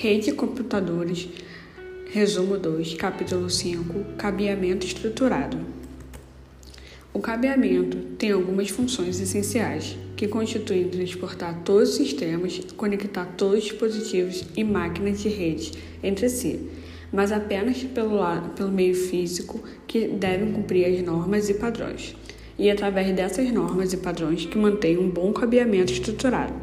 Rede de computadores, resumo 2, capítulo 5, cabeamento estruturado. O cabeamento tem algumas funções essenciais, que constituem transportar todos os sistemas, conectar todos os dispositivos e máquinas de rede entre si, mas apenas pelo, pelo meio físico que devem cumprir as normas e padrões, e através dessas normas e padrões que mantêm um bom cabeamento estruturado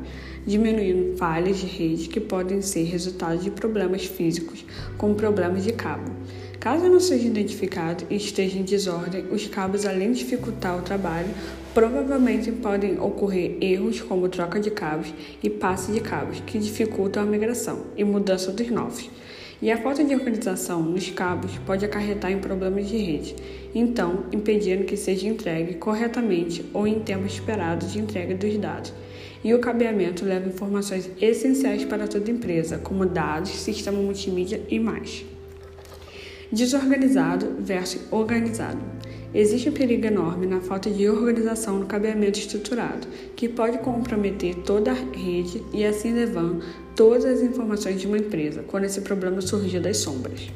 diminuindo falhas de rede que podem ser resultado de problemas físicos, como problemas de cabo. Caso não seja identificado e esteja em desordem, os cabos, além de dificultar o trabalho, provavelmente podem ocorrer erros como troca de cabos e passe de cabos, que dificultam a migração e mudança dos novos. E a falta de organização nos cabos pode acarretar em problemas de rede, então impedindo que seja entregue corretamente ou em tempo esperado de entrega dos dados. E o cabeamento leva informações essenciais para toda empresa, como dados, sistema multimídia e mais. Desorganizado versus organizado. Existe um perigo enorme na falta de organização no cabeamento estruturado, que pode comprometer toda a rede e assim levando todas as informações de uma empresa quando esse problema surgir das sombras.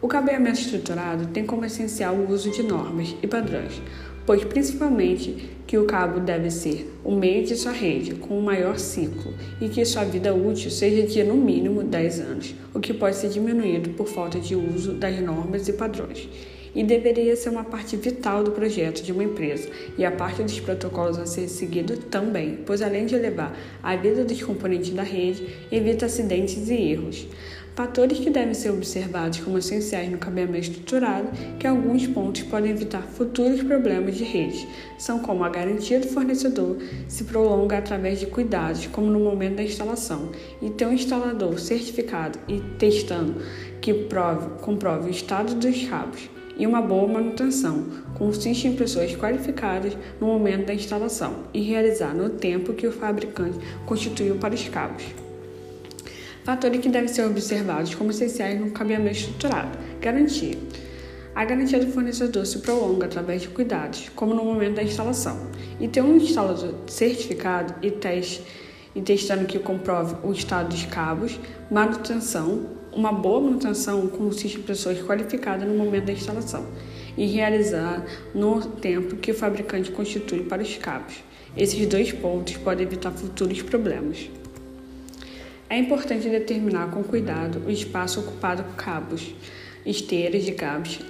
O cabeamento estruturado tem como essencial o uso de normas e padrões, pois principalmente que o cabo deve ser o meio de sua rede com o maior ciclo e que sua vida útil seja de no mínimo 10 anos, o que pode ser diminuído por falta de uso das normas e padrões e deveria ser uma parte vital do projeto de uma empresa e a parte dos protocolos a ser seguido também, pois além de elevar a vida dos componentes da rede, evita acidentes e erros. Fatores que devem ser observados como essenciais no cabeamento estruturado, que alguns pontos podem evitar futuros problemas de rede, são como a garantia do fornecedor se prolonga através de cuidados, como no momento da instalação, e ter um instalador certificado e testando que prove, comprove o estado dos cabos e uma boa manutenção, consiste em pessoas qualificadas no momento da instalação e realizar no tempo que o fabricante constituiu para os cabos. Fatores que devem ser observados como essenciais no cabeamento estruturado. Garantia. A garantia do fornecedor se prolonga através de cuidados, como no momento da instalação, e ter um instalador certificado e, teste, e testando que comprove o estado dos cabos, manutenção, uma boa manutenção consiste em pessoas qualificadas no momento da instalação e realizar no tempo que o fabricante constitui para os cabos. Esses dois pontos podem evitar futuros problemas. É importante determinar com cuidado o espaço ocupado por cabos, esteiras de cabos,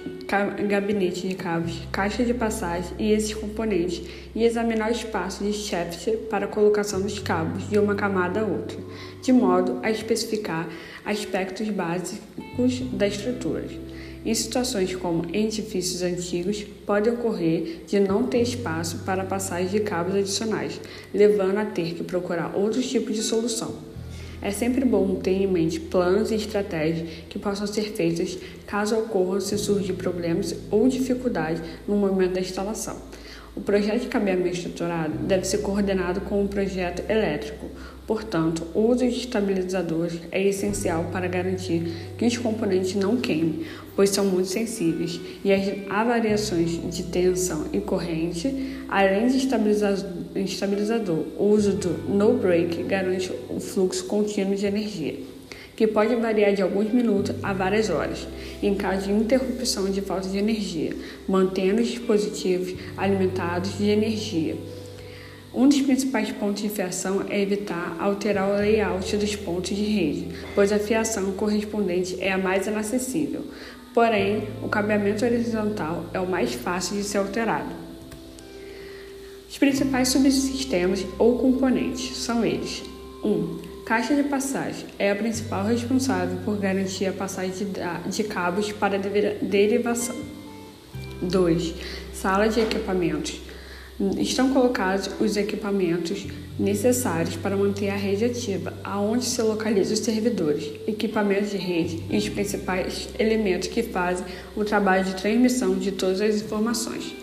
gabinete de cabos, caixa de passagem e esses componentes, e examinar o espaço de shaft para a colocação dos cabos de uma camada a outra, de modo a especificar aspectos básicos da estrutura. Em situações como edifícios antigos, pode ocorrer de não ter espaço para passagem de cabos adicionais, levando a ter que procurar outros tipos de solução. É sempre bom ter em mente planos e estratégias que possam ser feitas caso ocorram se surgir problemas ou dificuldades no momento da instalação. O projeto de cabeamento estruturado deve ser coordenado com um projeto elétrico, portanto, o uso de estabilizadores é essencial para garantir que os componentes não queimem, pois são muito sensíveis, e as variações de tensão e corrente, além de estabilizador, o uso do no-break garante o fluxo contínuo de energia, que pode variar de alguns minutos a várias horas, em caso de interrupção de falta de energia, mantendo os dispositivos alimentados de energia. Um dos principais pontos de fiação é evitar alterar o layout dos pontos de rede, pois a fiação correspondente é a mais inacessível. Porém, o cabeamento horizontal é o mais fácil de ser alterado. Os principais subsistemas ou componentes são eles: 1. Um, caixa de passagem é a principal responsável por garantir a passagem de, cabos para derivação. 2. Sala de equipamentos estão colocados os equipamentos necessários para manter a rede ativa, aonde se localizam os servidores, equipamentos de rede e os principais elementos que fazem o trabalho de transmissão de todas as informações.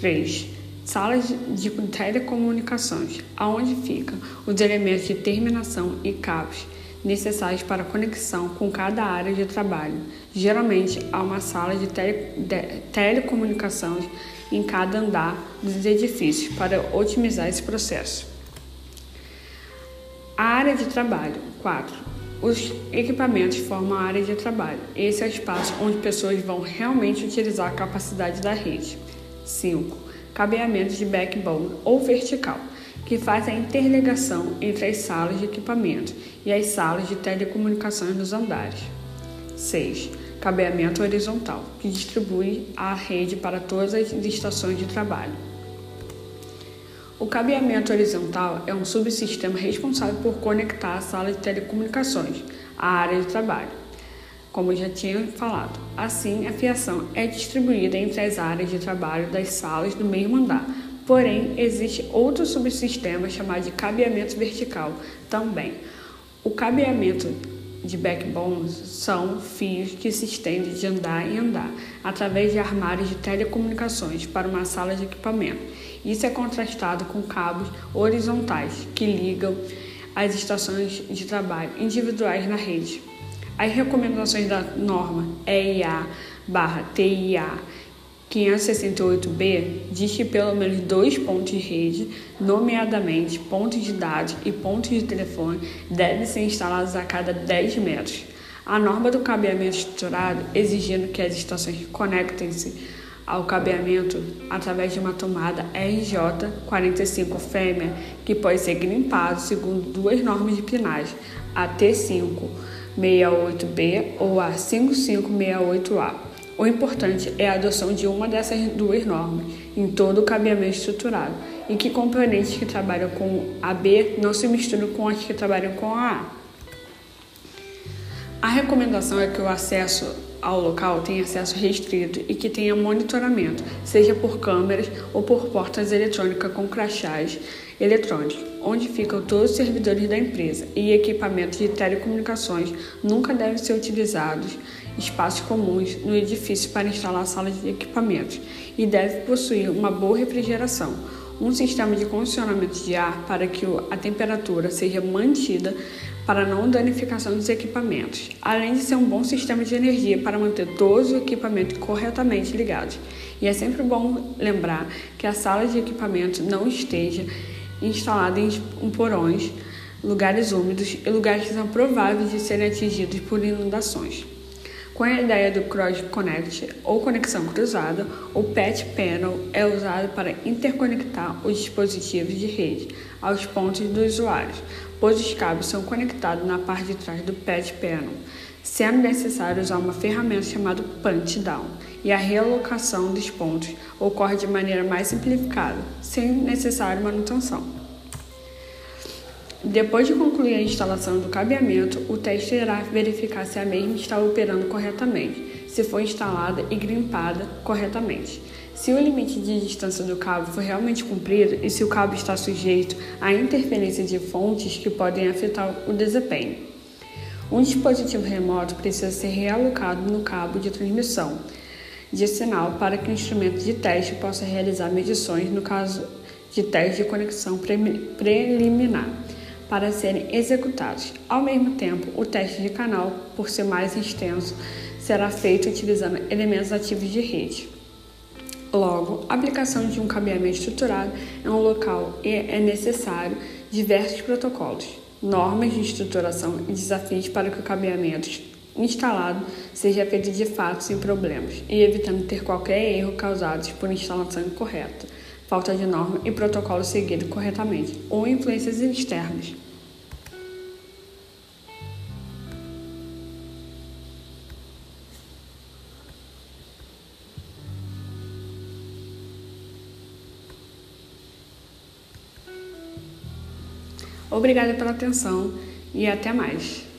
3. Salas de telecomunicações, aonde ficam os elementos de terminação e cabos necessários para conexão com cada área de trabalho. Geralmente, há uma sala de, tele, de telecomunicações em cada andar dos edifícios para otimizar esse processo. A área de trabalho. 4. Os equipamentos formam a área de trabalho. Esse é o espaço onde pessoas vão realmente utilizar a capacidade da rede. 5. Cabeamento de backbone ou vertical, que faz a interligação entre as salas de equipamento e as salas de telecomunicações nos andares. 6. Cabeamento horizontal, que distribui a rede para todas as estações de trabalho. O cabeamento horizontal é um subsistema responsável por conectar a sala de telecomunicações à área de trabalho, como já tinha falado. Assim, a fiação é distribuída entre as áreas de trabalho das salas do mesmo andar. Porém, existe outro subsistema chamado de cabeamento vertical também. O cabeamento de backbones são fios que se estendem de andar em andar através de armários de telecomunicações para uma sala de equipamento. Isso é contrastado com cabos horizontais que ligam as estações de trabalho individuais na rede. As recomendações da norma EIA/TIA 568B diz que pelo menos dois pontos de rede, nomeadamente pontos de dados e pontos de telefone, devem ser instalados a cada 10 metros. A norma do cabeamento estruturado, exigindo que as estações conectem-se ao cabeamento através de uma tomada RJ45 fêmea, que pode ser grimpado segundo duas normas de pinagem, a T568B ou a 5568A. O importante é a adoção de uma dessas duas normas em todo o cabeamento estruturado e que componentes que trabalham com a B não se misturam com as que trabalham com a A. A recomendação é que o acesso ao local tenha acesso restrito e que tenha monitoramento, seja por câmeras ou por portas eletrônicas com crachás eletrônicos, onde ficam todos os servidores da empresa e equipamentos de telecomunicações nunca devem ser utilizados espaços comuns no edifício para instalar salas de equipamentos e deve possuir uma boa refrigeração, um sistema de condicionamento de ar para que a temperatura seja mantida para não danificação dos equipamentos, além de ser um bom sistema de energia para manter todos os equipamentos corretamente ligados. E é sempre bom lembrar que a sala de equipamento não esteja instalada em porões, lugares úmidos e lugares que são prováveis de serem atingidos por inundações. Com a ideia do Cross Connect ou conexão cruzada, o PET Panel é usado para interconectar os dispositivos de rede aos pontos dos usuários, pois os cabos são conectados na parte de trás do PET Panel, sendo necessário usar uma ferramenta chamada Punch Down, e a realocação dos pontos ocorre de maneira mais simplificada, sem necessária manutenção. Depois de concluir a instalação do cabeamento, o teste irá verificar se a mesma está operando corretamente, se foi instalada e grimpada corretamente. Se o limite de distância do cabo foi realmente cumprido e se o cabo está sujeito à interferência de fontes que podem afetar o desempenho. Um dispositivo remoto precisa ser realocado no cabo de transmissão de sinal para que o instrumento de teste possa realizar medições no caso de teste de conexão preliminar para serem executados. Ao mesmo tempo, o teste de canal, por ser mais extenso, será feito utilizando elementos ativos de rede. Logo, a aplicação de um cabeamento estruturado é um local e é necessário diversos protocolos, normas de estruturação e desafios para que o cabeamento instalado seja feito de fato sem problemas e evitando ter qualquer erro causado por instalação incorreta falta de norma e protocolo seguido corretamente, ou influências externas. Obrigada pela atenção e até mais.